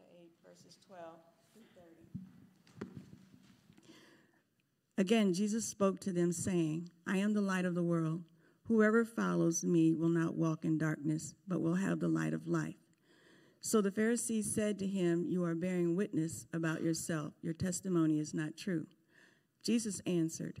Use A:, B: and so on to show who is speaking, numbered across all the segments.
A: chapter 8, verses 12 through 30.
B: Again, Jesus spoke to them, saying, I am the light of the world. Whoever follows me will not walk in darkness, but will have the light of life. So the Pharisees said to him, You are bearing witness about yourself. Your testimony is not true. Jesus answered,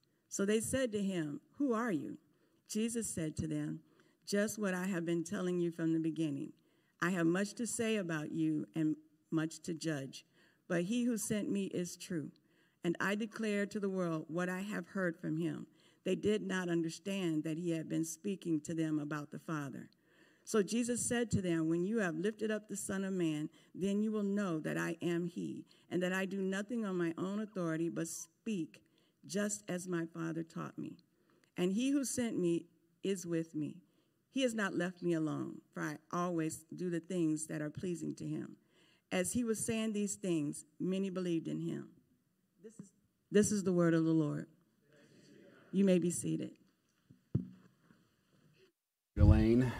B: So they said to him, Who are you? Jesus said to them, Just what I have been telling you from the beginning. I have much to say about you and much to judge, but he who sent me is true. And I declare to the world what I have heard from him. They did not understand that he had been speaking to them about the Father. So Jesus said to them, When you have lifted up the Son of Man, then you will know that I am He, and that I do nothing on my own authority, but speak just as my Father taught me. And He who sent me is with me. He has not left me alone, for I always do the things that are pleasing to Him. As He was saying these things, many believed in Him. This is, this is the word of the Lord. You may be seated.
C: Elaine.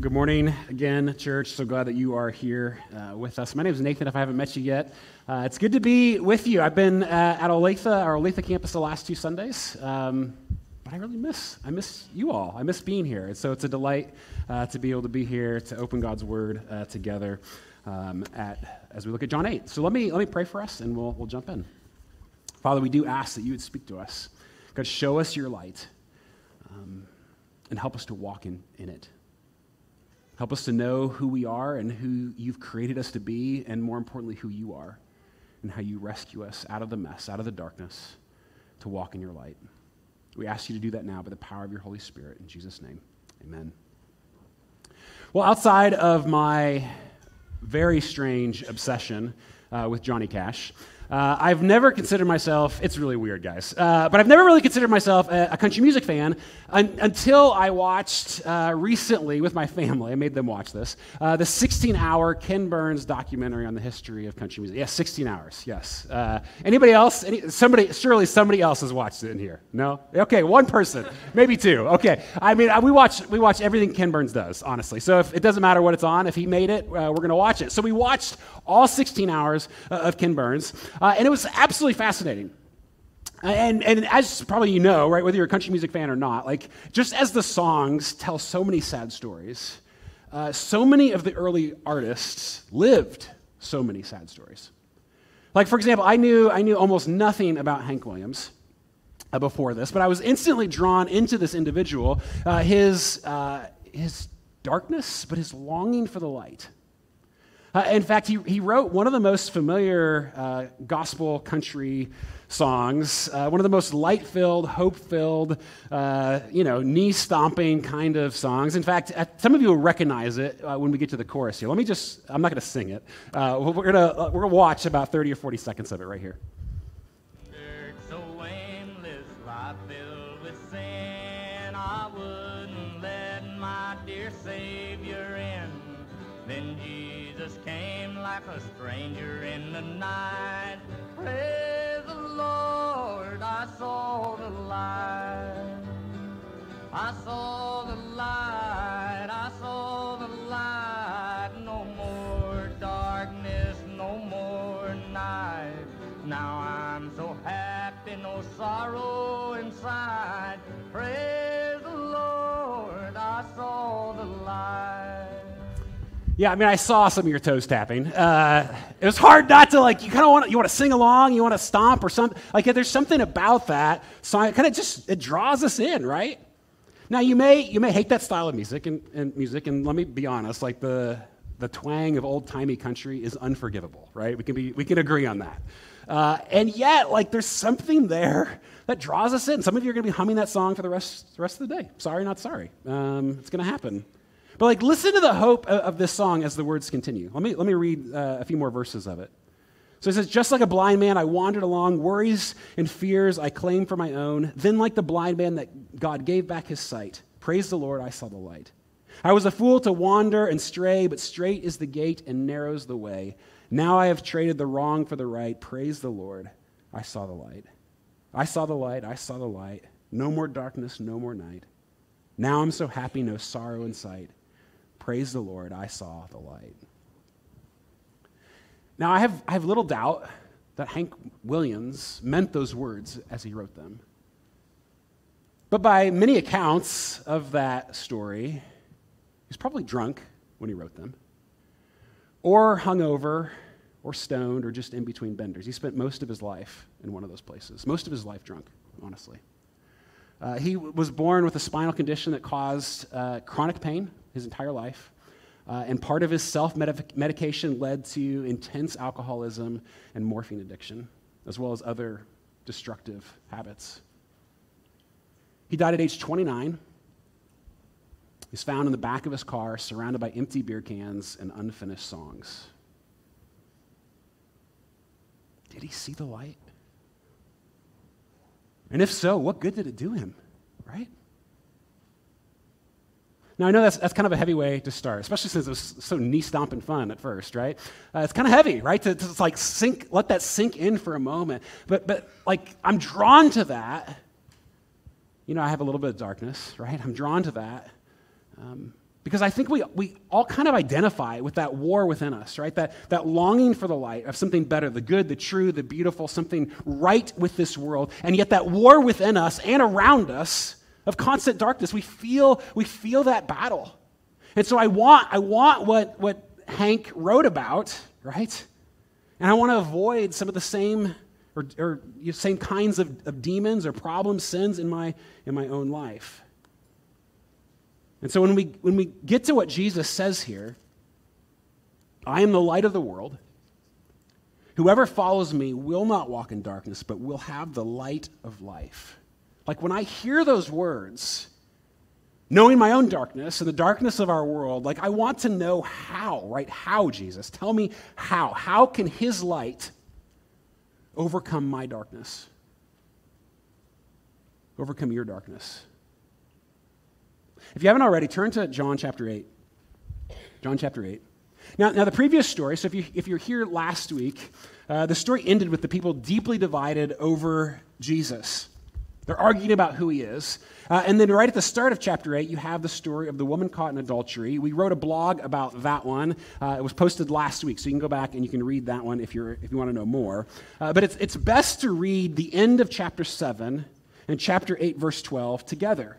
C: Well, good morning again, church. So glad that you are here uh, with us. My name is Nathan, if I haven't met you yet. Uh, it's good to be with you. I've been uh, at Olathe, our Olathe campus, the last two Sundays. Um, but I really miss, I miss you all. I miss being here. And so it's a delight uh, to be able to be here to open God's Word uh, together um, at, as we look at John 8. So let me, let me pray for us and we'll, we'll jump in. Father, we do ask that you would speak to us. God, show us your light um, and help us to walk in, in it. Help us to know who we are and who you've created us to be, and more importantly, who you are and how you rescue us out of the mess, out of the darkness, to walk in your light. We ask you to do that now by the power of your Holy Spirit. In Jesus' name, amen. Well, outside of my very strange obsession uh, with Johnny Cash, uh, I've never considered myself, it's really weird, guys, uh, but I've never really considered myself a, a country music fan un- until I watched uh, recently with my family, I made them watch this, uh, the 16 hour Ken Burns documentary on the history of country music. Yes, 16 hours, yes. Uh, anybody else? Any, somebody, surely somebody else has watched it in here. No? Okay, one person, maybe two. Okay. I mean, uh, we watch, we watch everything Ken Burns does, honestly. So if, it doesn't matter what it's on, if he made it, we're going to watch it. So we watched all 16 hours of Ken Burns. Uh, and it was absolutely fascinating. And, and as probably you know, right, whether you're a country music fan or not, like just as the songs tell so many sad stories, uh, so many of the early artists lived so many sad stories. Like, for example, I knew, I knew almost nothing about Hank Williams uh, before this, but I was instantly drawn into this individual, uh, his, uh, his darkness, but his longing for the light. Uh, in fact, he, he wrote one of the most familiar uh, gospel country songs, uh, one of the most light filled, hope filled, uh, you know, knee stomping kind of songs. In fact, some of you will recognize it uh, when we get to the chorus here. Let me just, I'm not going to sing it. Uh, we're going we're gonna watch about 30 or 40 seconds of it right here.
D: like a stranger in the night. Praise the Lord, I saw the light. I saw the light, I saw
C: Yeah, I mean, I saw some of your toes tapping. Uh, it was hard not to like. You kind of want you want to sing along, you want to stomp or something. Like there's something about that song. Kind of just it draws us in, right? Now you may you may hate that style of music and, and music, and let me be honest, like the the twang of old timey country is unforgivable, right? We can be we can agree on that. Uh, and yet, like there's something there that draws us in. Some of you are going to be humming that song for the rest the rest of the day. Sorry, not sorry. Um, it's going to happen. But like, listen to the hope of, of this song as the words continue. Let me, let me read uh, a few more verses of it. So it says, Just like a blind man, I wandered along, worries and fears I claimed for my own. Then, like the blind man that God gave back his sight, praise the Lord, I saw the light. I was a fool to wander and stray, but straight is the gate and narrow's the way. Now I have traded the wrong for the right. Praise the Lord, I saw the light. I saw the light, I saw the light. No more darkness, no more night. Now I'm so happy, no sorrow in sight. Praise the Lord, I saw the light. Now, I have, I have little doubt that Hank Williams meant those words as he wrote them. But by many accounts of that story, he was probably drunk when he wrote them, or hungover, or stoned, or just in between benders. He spent most of his life in one of those places, most of his life drunk, honestly. Uh, he was born with a spinal condition that caused uh, chronic pain his entire life. Uh, and part of his self medication led to intense alcoholism and morphine addiction, as well as other destructive habits. He died at age 29. He's found in the back of his car, surrounded by empty beer cans and unfinished songs. Did he see the light? And if so, what good did it do him, right? Now, I know that's, that's kind of a heavy way to start, especially since it was so knee stomping fun at first, right? Uh, it's kind of heavy, right? To, to like sink, let that sink in for a moment. But, but like, I'm drawn to that. You know, I have a little bit of darkness, right? I'm drawn to that. Um, because I think we, we all kind of identify with that war within us, right? That, that longing for the light of something better, the good, the true, the beautiful, something right with this world. And yet that war within us and around us of constant darkness. We feel, we feel that battle. And so I want, I want what, what Hank wrote about, right? And I want to avoid some of the same or, or same kinds of, of demons or problems, sins in my, in my own life. And so when we, when we get to what Jesus says here, I am the light of the world. Whoever follows me will not walk in darkness, but will have the light of life. Like when I hear those words, knowing my own darkness and the darkness of our world, like I want to know how, right? How, Jesus? Tell me how. How can his light overcome my darkness? Overcome your darkness. If you haven't already, turn to John chapter 8. John chapter 8. Now, now the previous story, so if, you, if you're here last week, uh, the story ended with the people deeply divided over Jesus. They're arguing about who he is. Uh, and then right at the start of chapter 8, you have the story of the woman caught in adultery. We wrote a blog about that one. Uh, it was posted last week, so you can go back and you can read that one if, you're, if you want to know more. Uh, but it's, it's best to read the end of chapter 7 and chapter 8, verse 12 together.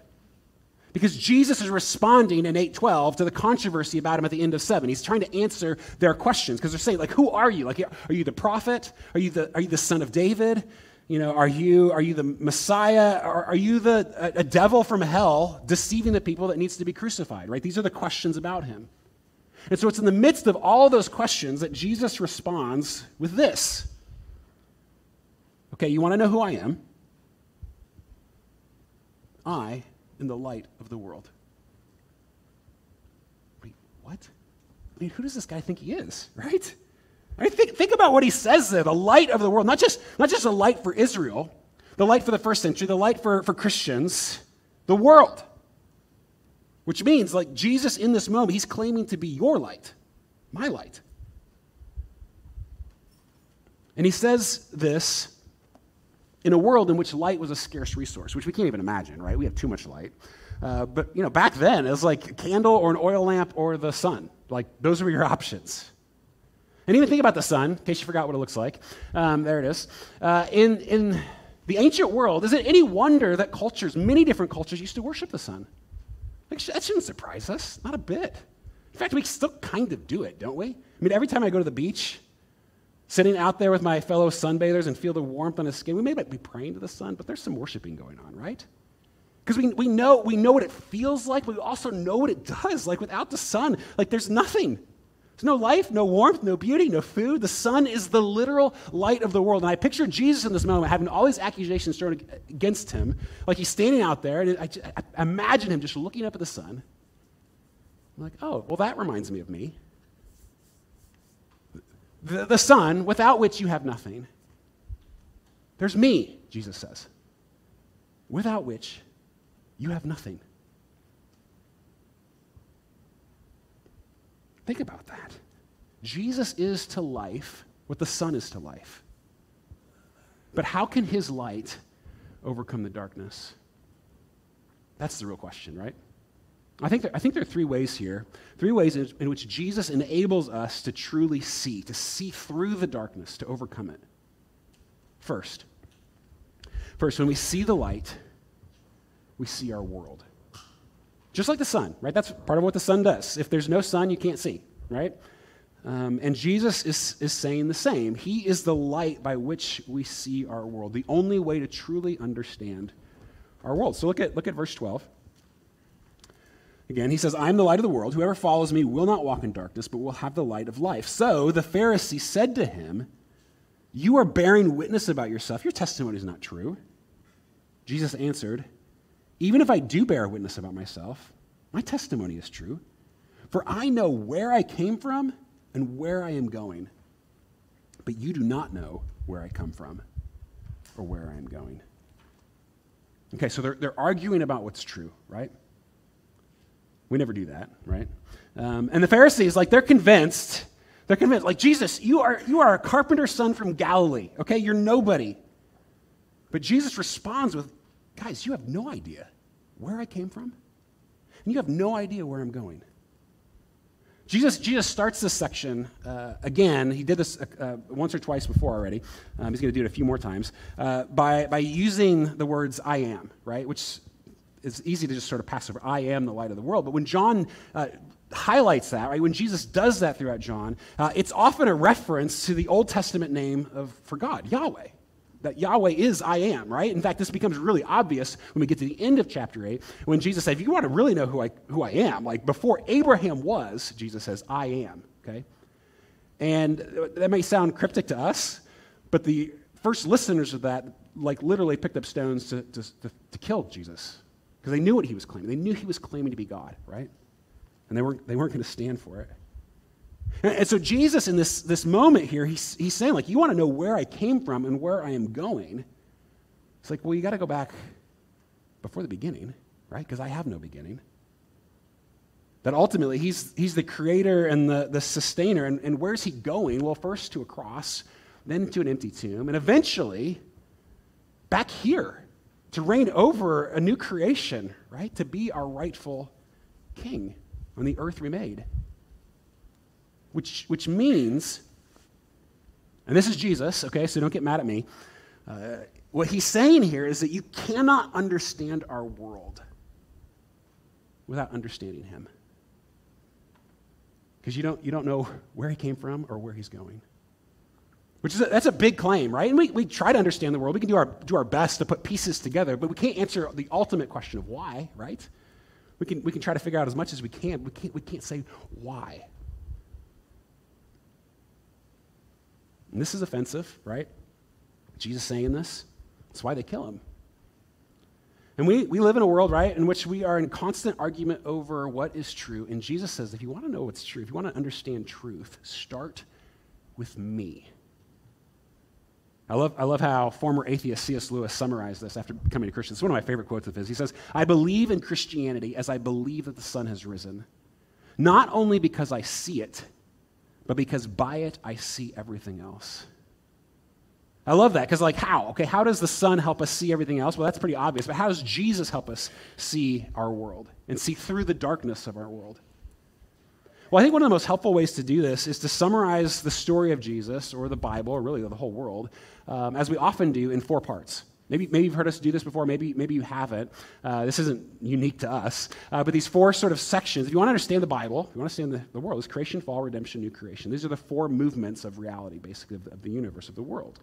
C: Because Jesus is responding in 8:12 to the controversy about him at the end of 7. He's trying to answer their questions because they're saying like who are you? Like are you the prophet? Are you the are you the son of David? You know, are you, are you the Messiah? Are, are you the, a, a devil from hell deceiving the people that needs to be crucified, right? These are the questions about him. And so it's in the midst of all those questions that Jesus responds with this. Okay, you want to know who I am? I am the light of the world. Wait, what? I mean, who does this guy think he is, right? Think, think about what he says there the light of the world, not just, not just a light for Israel, the light for the first century, the light for, for Christians, the world. Which means, like Jesus in this moment, he's claiming to be your light, my light. And he says this in a world in which light was a scarce resource, which we can't even imagine, right? We have too much light. Uh, but you know, back then it was like a candle or an oil lamp or the sun. Like those were your options. And even think about the sun, in case you forgot what it looks like. Um, there it is. Uh, in, in the ancient world, is it any wonder that cultures, many different cultures, used to worship the sun? Like, that shouldn't surprise us, not a bit. In fact, we still kind of do it, don't we? I mean, every time I go to the beach, sitting out there with my fellow sunbathers and feel the warmth on his skin, we may be praying to the sun, but there's some worshiping going on, right? Because we, we, know, we know what it feels like, but we also know what it does. Like without the sun, like there's nothing. There's no life, no warmth, no beauty, no food. The sun is the literal light of the world. And I picture Jesus in this moment having all these accusations thrown against him. Like he's standing out there, and I, I imagine him just looking up at the sun. I'm like, oh, well, that reminds me of me. The, the sun, without which you have nothing. There's me, Jesus says, without which you have nothing. Think about that. Jesus is to life what the sun is to life. But how can his light overcome the darkness? That's the real question, right? I think, there, I think there are three ways here, three ways in, in which Jesus enables us to truly see, to see through the darkness, to overcome it. First, first, when we see the light, we see our world. Just like the sun, right? That's part of what the sun does. If there's no sun, you can't see, right? Um, and Jesus is, is saying the same. He is the light by which we see our world, the only way to truly understand our world. So look at, look at verse 12. Again, he says, I am the light of the world. Whoever follows me will not walk in darkness, but will have the light of life. So the Pharisee said to him, You are bearing witness about yourself. Your testimony is not true. Jesus answered, Even if I do bear witness about myself, my testimony is true. For I know where I came from and where I am going. But you do not know where I come from or where I am going. Okay, so they're, they're arguing about what's true, right? We never do that, right? Um, and the Pharisees, like, they're convinced. They're convinced, like, Jesus, you are, you are a carpenter's son from Galilee, okay? You're nobody. But Jesus responds with, guys, you have no idea where I came from, and you have no idea where I'm going. Jesus, Jesus starts this section uh, again. He did this uh, uh, once or twice before already. Um, he's going to do it a few more times uh, by, by using the words I am, right? Which is easy to just sort of pass over. I am the light of the world. But when John uh, highlights that, right, when Jesus does that throughout John, uh, it's often a reference to the Old Testament name of, for God, Yahweh. That Yahweh is I am, right? In fact, this becomes really obvious when we get to the end of chapter 8, when Jesus said, if you want to really know who I, who I am, like before Abraham was, Jesus says, I am, okay? And that may sound cryptic to us, but the first listeners of that, like, literally picked up stones to, to, to, to kill Jesus because they knew what he was claiming. They knew he was claiming to be God, right? And they weren't, they weren't going to stand for it. And, so Jesus, in this, this moment here, he's, he's saying, like, you want to know where I came from and where I am going. It's like, well, you got to go back before the beginning, right? Because I have no beginning. That ultimately, he's, he's the creator and the, the sustainer. And, and where's he going? Well, first to a cross, then to an empty tomb, and eventually back here to reign over a new creation, right? To be our rightful king on the earth remade. Which, which means, and this is Jesus, okay, so don't get mad at me. Uh, what he's saying here is that you cannot understand our world without understanding him. Because you don't, you don't know where he came from or where he's going. Which is a, that's a big claim, right? And we, we try to understand the world. We can do our, do our best to put pieces together, but we can't answer the ultimate question of why, right? We can, we can try to figure out as much as we can. We can't, we can't say why. And this is offensive, right? Jesus saying this. That's why they kill him. And we, we live in a world, right, in which we are in constant argument over what is true. And Jesus says, if you want to know what's true, if you want to understand truth, start with me. I love, I love how former atheist C.S. Lewis summarized this after becoming a Christian. It's one of my favorite quotes of his. He says, I believe in Christianity as I believe that the sun has risen, not only because I see it, but because by it I see everything else. I love that because, like, how? Okay, how does the sun help us see everything else? Well, that's pretty obvious, but how does Jesus help us see our world and see through the darkness of our world? Well, I think one of the most helpful ways to do this is to summarize the story of Jesus or the Bible, or really the whole world, um, as we often do in four parts. Maybe, maybe you've heard us do this before, maybe, maybe you haven't. Uh, this isn't unique to us. Uh, but these four sort of sections, if you want to understand the Bible, if you want to understand the, the world, is creation, fall, redemption, new creation. These are the four movements of reality, basically, of, of the universe, of the world.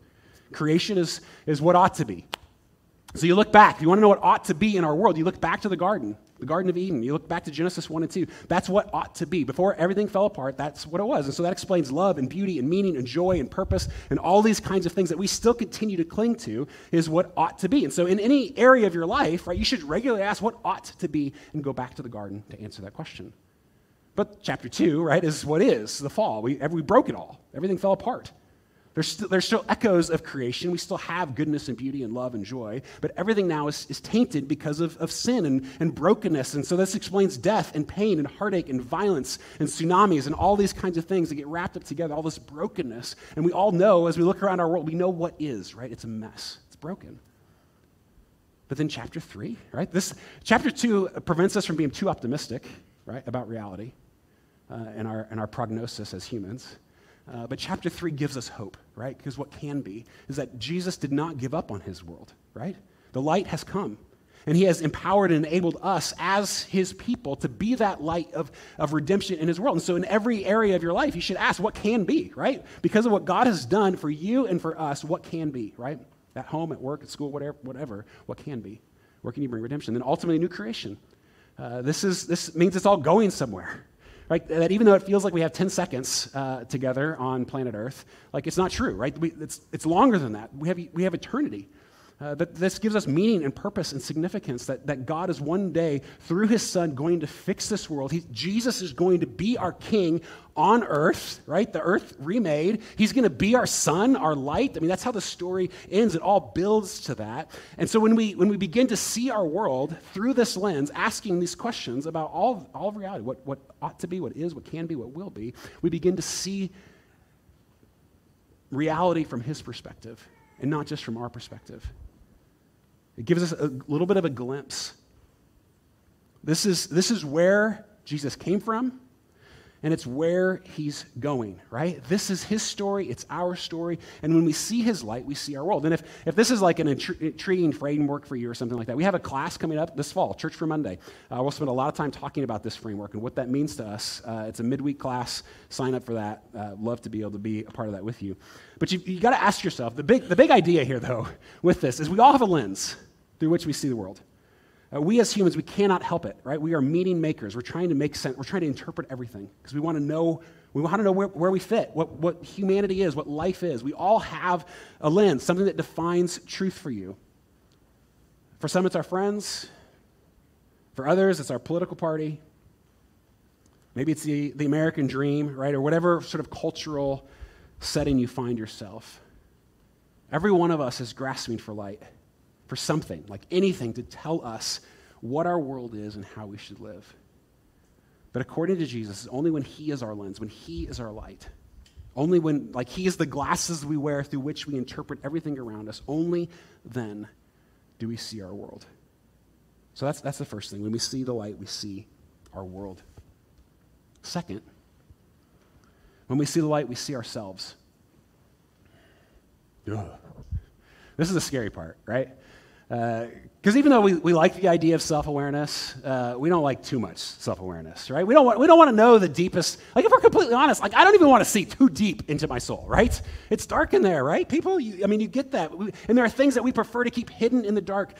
C: Creation is, is what ought to be. So you look back, you want to know what ought to be in our world, you look back to the garden, the Garden of Eden. You look back to Genesis 1 and 2. That's what ought to be. Before everything fell apart, that's what it was. And so that explains love and beauty and meaning and joy and purpose and all these kinds of things that we still continue to cling to is what ought to be. And so in any area of your life, right, you should regularly ask what ought to be and go back to the garden to answer that question. But chapter 2, right, is what is the fall. We, we broke it all. Everything fell apart. There's, st- there's still echoes of creation. We still have goodness and beauty and love and joy, but everything now is, is tainted because of, of sin and, and brokenness. And so this explains death and pain and heartache and violence and tsunamis and all these kinds of things that get wrapped up together, all this brokenness. And we all know, as we look around our world, we know what is, right? It's a mess, it's broken. But then chapter three, right? This chapter two prevents us from being too optimistic, right, about reality uh, and, our, and our prognosis as humans. Uh, but chapter 3 gives us hope, right? Because what can be is that Jesus did not give up on his world, right? The light has come. And he has empowered and enabled us as his people to be that light of, of redemption in his world. And so, in every area of your life, you should ask what can be, right? Because of what God has done for you and for us, what can be, right? At home, at work, at school, whatever, whatever what can be? Where can you bring redemption? Then ultimately, new creation. Uh, this, is, this means it's all going somewhere, right? That even though it feels like we have 10 seconds uh, together on planet Earth, like it's not true, right? We, it's, it's longer than that. We have, we have eternity. Uh, that this gives us meaning and purpose and significance that, that God is one day, through his son, going to fix this world. He, Jesus is going to be our king on earth, right? The earth remade. He's going to be our sun, our light. I mean, that's how the story ends. It all builds to that. And so when we, when we begin to see our world through this lens, asking these questions about all, all of reality, what, what ought to be, what is, what can be, what will be, we begin to see reality from his perspective and not just from our perspective. It gives us a little bit of a glimpse. This is, this is where Jesus came from, and it's where he's going, right? This is his story, it's our story, and when we see his light, we see our world. And if, if this is like an intriguing framework for you or something like that, we have a class coming up this fall, Church for Monday. Uh, we'll spend a lot of time talking about this framework and what that means to us. Uh, it's a midweek class. Sign up for that. Uh, love to be able to be a part of that with you. But you, you got to ask yourself the big, the big idea here, though, with this is we all have a lens through which we see the world. Uh, we as humans, we cannot help it, right? We are meaning makers. We're trying to make sense. We're trying to interpret everything because we want to know. We want to know where, where we fit, what, what humanity is, what life is. We all have a lens, something that defines truth for you. For some, it's our friends. For others, it's our political party. Maybe it's the, the American dream, right? Or whatever sort of cultural setting you find yourself. Every one of us is grasping for light for something, like anything, to tell us what our world is and how we should live. But according to Jesus, only when He is our lens, when He is our light, only when, like, He is the glasses we wear through which we interpret everything around us, only then do we see our world. So that's, that's the first thing. When we see the light, we see our world. Second, when we see the light, we see ourselves. Ugh. This is the scary part, right? Because uh, even though we, we like the idea of self awareness, uh, we don't like too much self awareness, right? We don't, want, we don't want to know the deepest, like, if we're completely honest, like, I don't even want to see too deep into my soul, right? It's dark in there, right? People, you, I mean, you get that. And there are things that we prefer to keep hidden in the dark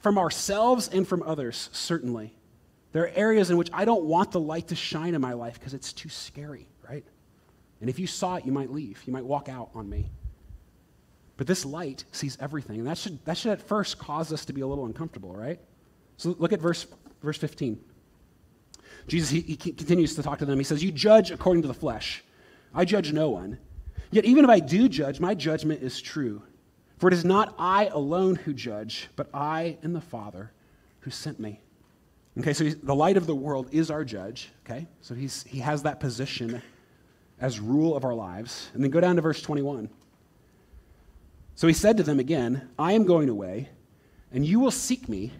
C: from ourselves and from others, certainly. There are areas in which I don't want the light to shine in my life because it's too scary, right? And if you saw it, you might leave. You might walk out on me. But this light sees everything. And that should, that should at first cause us to be a little uncomfortable, right? So look at verse, verse 15. Jesus, he, he continues to talk to them. He says, You judge according to the flesh. I judge no one. Yet even if I do judge, my judgment is true. For it is not I alone who judge, but I and the Father who sent me. Okay, so the light of the world is our judge. Okay, so he's, he has that position as rule of our lives. And then go down to verse 21. So he said to them again, I am going away, and you will seek me,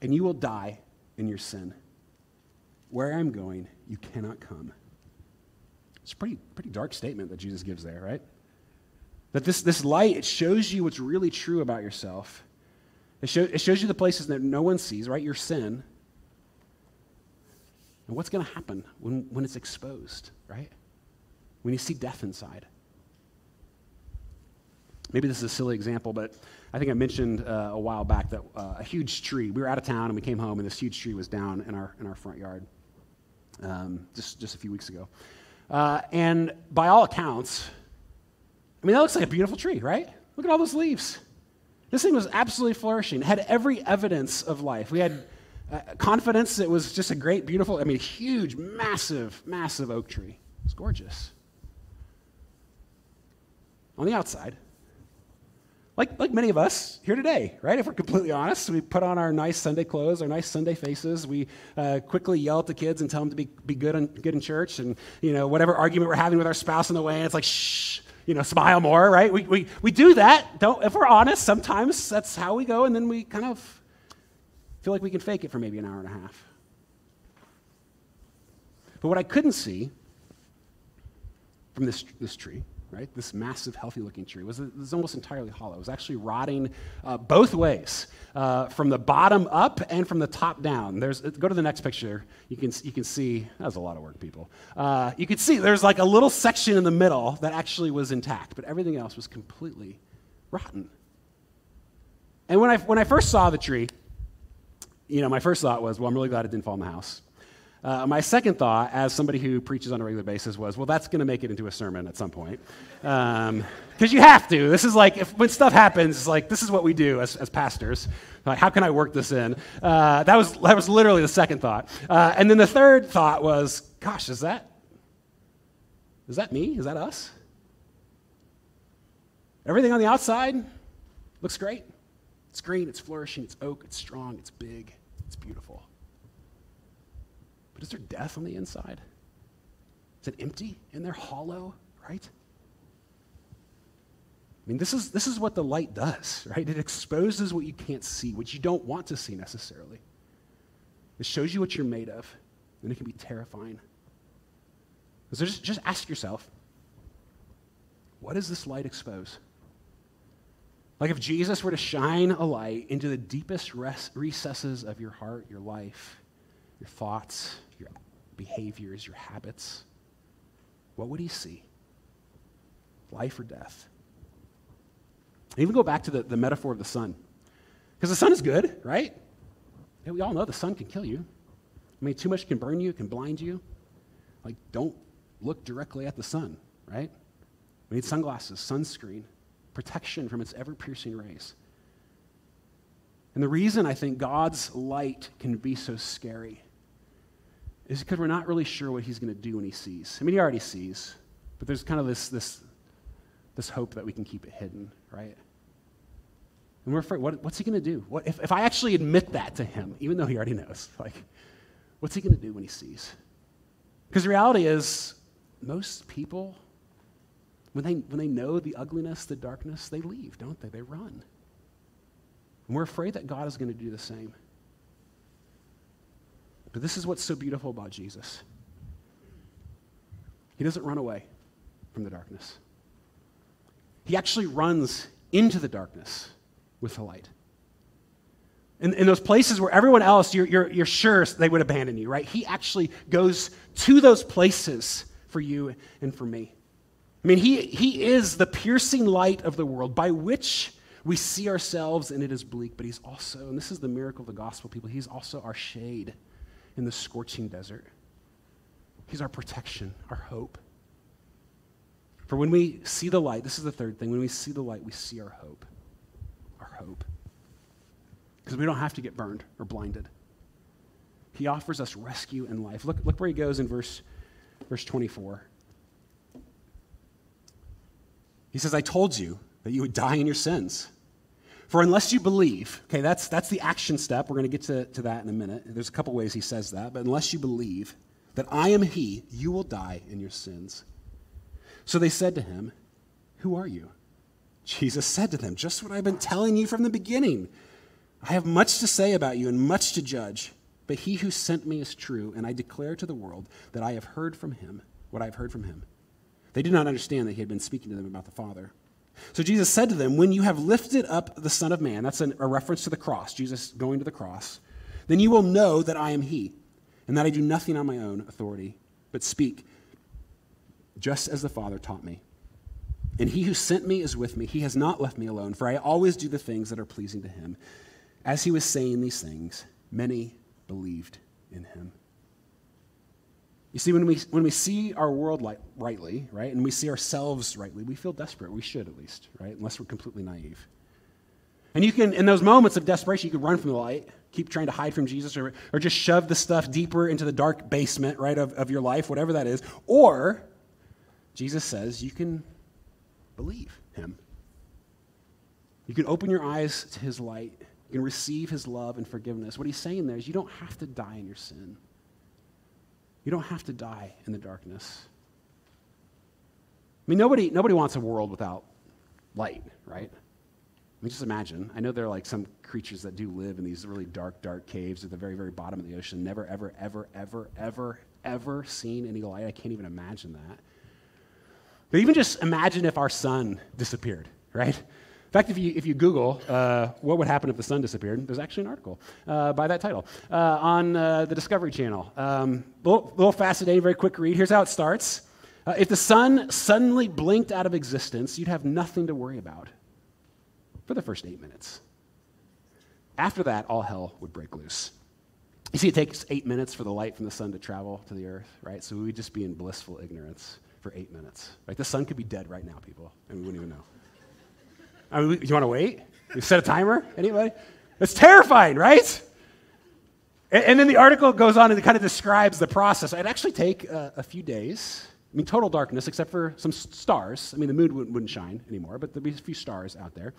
C: and you will die in your sin. Where I'm going, you cannot come. It's a pretty, pretty dark statement that Jesus gives there, right? That this, this light, it shows you what's really true about yourself. It, show, it shows you the places that no one sees, right? Your sin. And what's going to happen when, when it's exposed, right? When you see death inside. Maybe this is a silly example, but I think I mentioned uh, a while back that uh, a huge tree, we were out of town and we came home and this huge tree was down in our, in our front yard um, just, just a few weeks ago. Uh, and by all accounts, I mean, that looks like a beautiful tree, right? Look at all those leaves. This thing was absolutely flourishing. It had every evidence of life. We had uh, confidence it was just a great, beautiful, I mean, huge, massive, massive oak tree. It's gorgeous. On the outside, like, like many of us here today, right? If we're completely honest, we put on our nice Sunday clothes, our nice Sunday faces. We uh, quickly yell at the kids and tell them to be, be good, in, good in church. And, you know, whatever argument we're having with our spouse on the way, and it's like, shh, you know, smile more, right? We, we, we do that. Don't, if we're honest, sometimes that's how we go, and then we kind of feel like we can fake it for maybe an hour and a half. But what I couldn't see from this, this tree right? This massive, healthy looking tree was, was almost entirely hollow. It was actually rotting uh, both ways, uh, from the bottom up and from the top down. There's, go to the next picture. You can, you can see, that was a lot of work, people. Uh, you can see there's like a little section in the middle that actually was intact, but everything else was completely rotten. And when I, when I first saw the tree, you know, my first thought was, well, I'm really glad it didn't fall in the house. Uh, my second thought, as somebody who preaches on a regular basis, was, well, that's going to make it into a sermon at some point. Because um, you have to. This is like, if, when stuff happens, it's like, this is what we do as, as pastors. Like, how can I work this in? Uh, that, was, that was literally the second thought. Uh, and then the third thought was, gosh, is that, is that me? Is that us? Everything on the outside looks great. It's green, it's flourishing, it's oak, it's strong, it's big, it's beautiful. But is there death on the inside? Is it empty in there, hollow, right? I mean, this is, this is what the light does, right? It exposes what you can't see, what you don't want to see necessarily. It shows you what you're made of, and it can be terrifying. So just, just ask yourself what does this light expose? Like if Jesus were to shine a light into the deepest res- recesses of your heart, your life, your thoughts, behaviors, your habits, what would he see? Life or death? And even go back to the, the metaphor of the sun. Because the sun is good, right? And we all know the sun can kill you. I mean, too much can burn you, can blind you. Like, don't look directly at the sun, right? We need sunglasses, sunscreen, protection from its ever piercing rays. And the reason I think God's light can be so scary is because we're not really sure what he's going to do when he sees. I mean, he already sees, but there's kind of this, this, this hope that we can keep it hidden, right? And we're afraid, what, what's he going to do? What, if, if I actually admit that to him, even though he already knows, like, what's he going to do when he sees? Because the reality is, most people, when they, when they know the ugliness, the darkness, they leave, don't they? They run. And we're afraid that God is going to do the same. But this is what's so beautiful about Jesus. He doesn't run away from the darkness. He actually runs into the darkness with the light. In, in those places where everyone else, you're, you're, you're sure they would abandon you, right? He actually goes to those places for you and for me. I mean, he, he is the piercing light of the world by which we see ourselves and it is bleak, but he's also, and this is the miracle of the gospel, people, he's also our shade in the scorching desert. He's our protection, our hope. For when we see the light, this is the third thing, when we see the light, we see our hope. Our hope. Because we don't have to get burned or blinded. He offers us rescue and life. Look, look where he goes in verse, verse 24. He says, I told you that you would die in your sins. For unless you believe, okay, that's, that's the action step. We're going to get to, to that in a minute. There's a couple ways he says that, but unless you believe that I am he, you will die in your sins. So they said to him, Who are you? Jesus said to them, Just what I've been telling you from the beginning. I have much to say about you and much to judge, but he who sent me is true, and I declare to the world that I have heard from him what I have heard from him. They did not understand that he had been speaking to them about the Father. So Jesus said to them, When you have lifted up the Son of Man, that's a reference to the cross, Jesus going to the cross, then you will know that I am He, and that I do nothing on my own authority, but speak just as the Father taught me. And he who sent me is with me. He has not left me alone, for I always do the things that are pleasing to him. As he was saying these things, many believed in him. You see, when we, when we see our world light, rightly, right, and we see ourselves rightly, we feel desperate. We should, at least, right, unless we're completely naive. And you can, in those moments of desperation, you can run from the light, keep trying to hide from Jesus, or, or just shove the stuff deeper into the dark basement, right, of, of your life, whatever that is. Or, Jesus says, you can believe him. You can open your eyes to his light. You can receive his love and forgiveness. What he's saying there is you don't have to die in your sin. You don't have to die in the darkness. I mean, nobody, nobody wants a world without light, right? I mean, just imagine. I know there are like some creatures that do live in these really dark, dark caves at the very, very bottom of the ocean. Never, ever, ever, ever, ever, ever seen any light. I can't even imagine that. But even just imagine if our sun disappeared, right? In fact, if you, if you Google uh, what would happen if the sun disappeared, there's actually an article uh, by that title uh, on uh, the Discovery Channel. Um, little, little fascinating, very quick read. Here's how it starts. Uh, if the sun suddenly blinked out of existence, you'd have nothing to worry about for the first eight minutes. After that, all hell would break loose. You see, it takes eight minutes for the light from the sun to travel to the earth, right? So we'd just be in blissful ignorance for eight minutes. Right? The sun could be dead right now, people, and we wouldn't even know. I mean, you want to wait? You set a timer? Anybody? It's terrifying, right? And, and, then the article goes on and it kind of describes the process. It'd actually take uh, a few days. I mean, total darkness, except for some stars. I mean, the moon wouldn't, wouldn't shine anymore, but there'd be a few stars out there.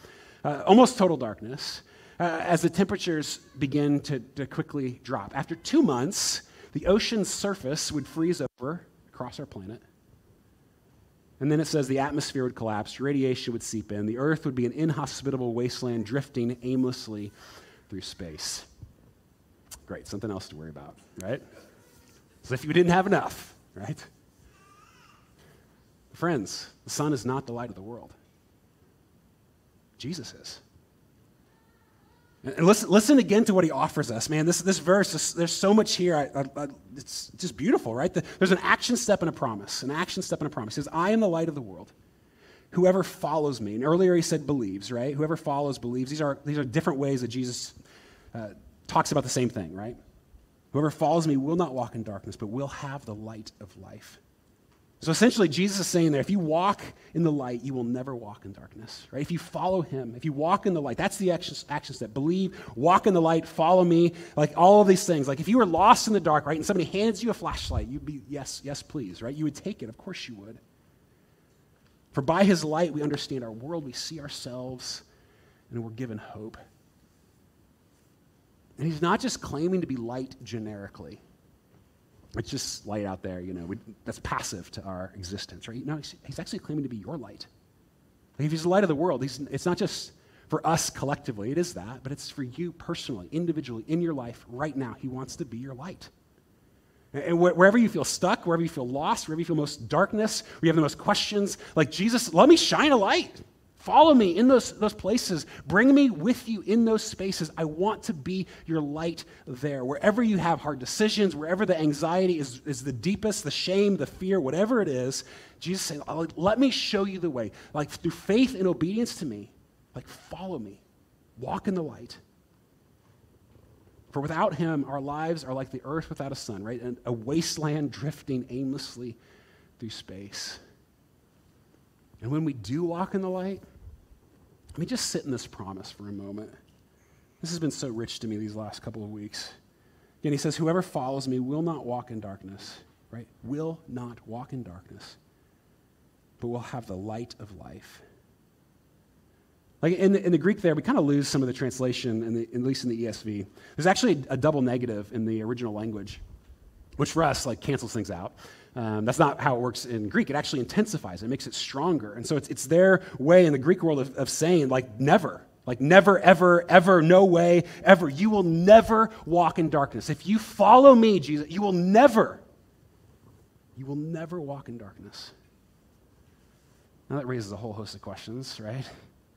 C: Uh, almost total darkness uh, as the temperatures begin to, to quickly drop. After two months, the ocean's surface would freeze over across our planet. And then it says the atmosphere would collapse, radiation would seep in, the earth would be an inhospitable wasteland drifting aimlessly through space. Great, something else to worry about, right? As if you didn't have enough, right? Friends, the sun is not the light of the world. Jesus is. And listen, listen again to what he offers us, man. This, this verse, this, there's so much here. I, I, I, it's just beautiful, right? The, there's an action step and a promise. An action step and a promise. He says, I am the light of the world. Whoever follows me, and earlier he said believes, right? Whoever follows believes. These are, these are different ways that Jesus uh, talks about the same thing, right? Whoever follows me will not walk in darkness, but will have the light of life. So essentially, Jesus is saying there, if you walk in the light, you will never walk in darkness, right? If you follow him, if you walk in the light, that's the action, action step. Believe, walk in the light, follow me, like all of these things. Like if you were lost in the dark, right, and somebody hands you a flashlight, you'd be, yes, yes, please, right? You would take it. Of course you would. For by his light, we understand our world, we see ourselves, and we're given hope. And he's not just claiming to be light generically. It's just light out there, you know, we, that's passive to our existence, right? No, he's, he's, actually claiming to be your light. Like if he's the light of the world, it's not just for us collectively, it is that, but it's for you personally, individually, in your life right now. He wants to be your light. And wherever you feel stuck, wherever you feel lost, wherever you feel most darkness, where you have the most questions, like Jesus, let me shine a light. Follow me in those, those places. Bring me with you in those spaces. I want to be your light there. Wherever you have hard decisions, wherever the anxiety is, is the deepest, the shame, the fear, whatever it is, Jesus saying, oh, let me show you the way. Like through faith and obedience to me, like follow me. Walk in the light. For without him, our lives are like the earth without a sun, right? And a wasteland drifting aimlessly through space. And when we do walk in the light, let me just sit in this promise for a moment. This has been so rich to me these last couple of weeks. Again, he says, Whoever follows me will not walk in darkness, right? Will not walk in darkness, but will have the light of life. Like in the, in the Greek there, we kind of lose some of the translation, in the, at least in the ESV. There's actually a double negative in the original language, which for us, like, cancels things out. Um, that's not how it works in Greek. It actually intensifies, it makes it stronger. And so it's, it's their way in the Greek world of, of saying, like, never. Like, never, ever, ever, no way, ever. You will never walk in darkness. If you follow me, Jesus, you will never, you will never walk in darkness. Now that raises a whole host of questions, right?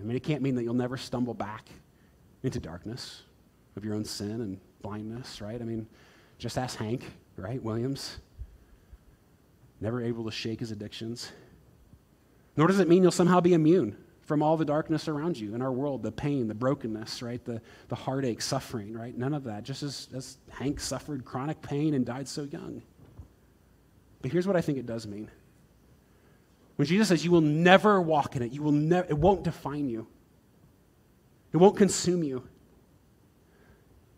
C: I mean, it can't mean that you'll never stumble back into darkness of your own sin and blindness, right? I mean, just ask Hank, right? Williams. Never able to shake his addictions. Nor does it mean you'll somehow be immune from all the darkness around you in our world, the pain, the brokenness, right? The, the heartache, suffering, right? None of that. Just as, as Hank suffered chronic pain and died so young. But here's what I think it does mean. When Jesus says you will never walk in it, you will never, it won't define you. It won't consume you.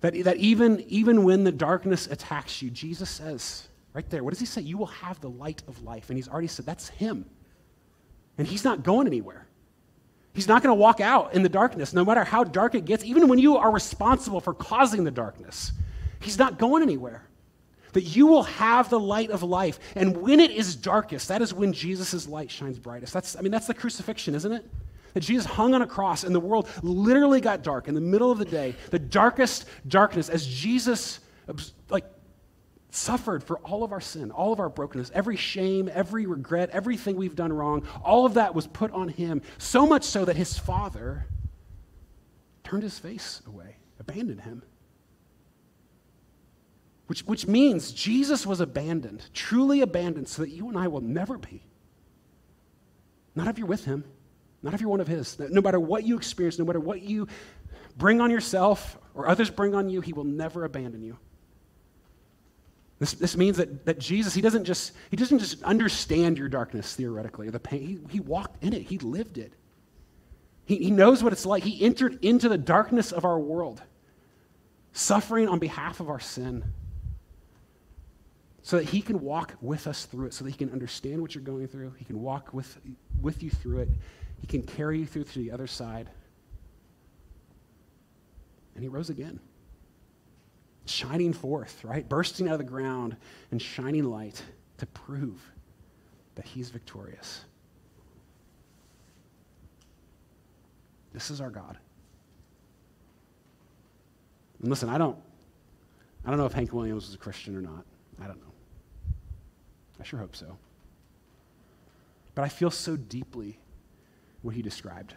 C: That, that even, even when the darkness attacks you, Jesus says, right there, what does he say? You will have the light of life. And he's already said, that's him. And he's not going anywhere. He's not going to walk out in the darkness, no matter how dark it gets, even when you are responsible for causing the darkness. He's not going anywhere. That you will have the light of life. And when it is darkest, that is when Jesus' light shines brightest. That's, I mean, that's the crucifixion, isn't it? That Jesus hung on a cross and the world literally got dark in the middle of the day, the darkest darkness, as Jesus, like, suffered for all of our sin, all of our brokenness, every shame, every regret, everything we've done wrong, all of that was put on him. So much so that his father turned his face away, abandoned him. Which, which means Jesus was abandoned, truly abandoned, so that you and I will never be. Not if you're with him, not if you're one of his. No matter what you experience, no matter what you bring on yourself or others bring on you, he will never abandon you. This, this means that, that Jesus, he doesn't, just, he doesn't just understand your darkness theoretically, or the pain. He, he walked in it, he lived it. He, he knows what it's like. He entered into the darkness of our world, suffering on behalf of our sin, so that he can walk with us through it, so that he can understand what you're going through. He can walk with, with you through it. He can carry you through to the other side. And he rose again shining forth, right? Bursting out of the ground and shining light to prove that he's victorious. This is our God. And listen, I don't I don't know if Hank Williams was a Christian or not. I don't know. I sure hope so. But I feel so deeply what he described.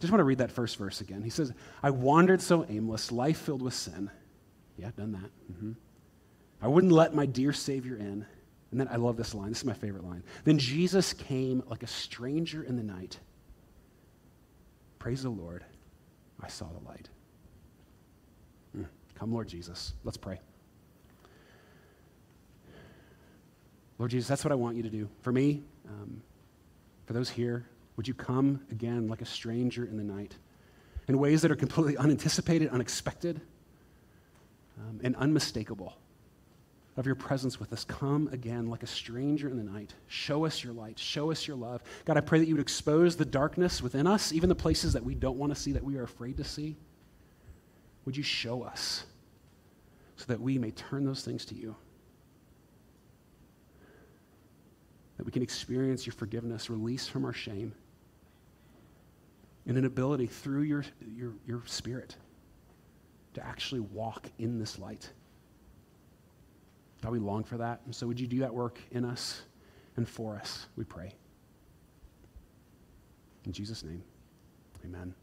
C: Just want to read that first verse again. He says, I wandered so aimless, life filled with sin. Yeah, done that. Mm-hmm. I wouldn't let my dear Savior in. And then I love this line. This is my favorite line. Then Jesus came like a stranger in the night. Praise the Lord. I saw the light. Mm. Come, Lord Jesus. Let's pray. Lord Jesus, that's what I want you to do. For me, um, for those here, would you come again like a stranger in the night in ways that are completely unanticipated, unexpected? um, and unmistakable of your presence with us. Come again like a stranger in the night. Show us your light. Show us your love. God, I pray that you would expose the darkness within us, even the places that we don't want to see, that we are afraid to see. Would you show us so that we may turn those things to you? That we can experience your forgiveness, release from our shame, and an ability through your, your, your spirit to actually walk in this light. God, we long for that. And so would you do that work in us and for us, we pray. In Jesus' name, amen.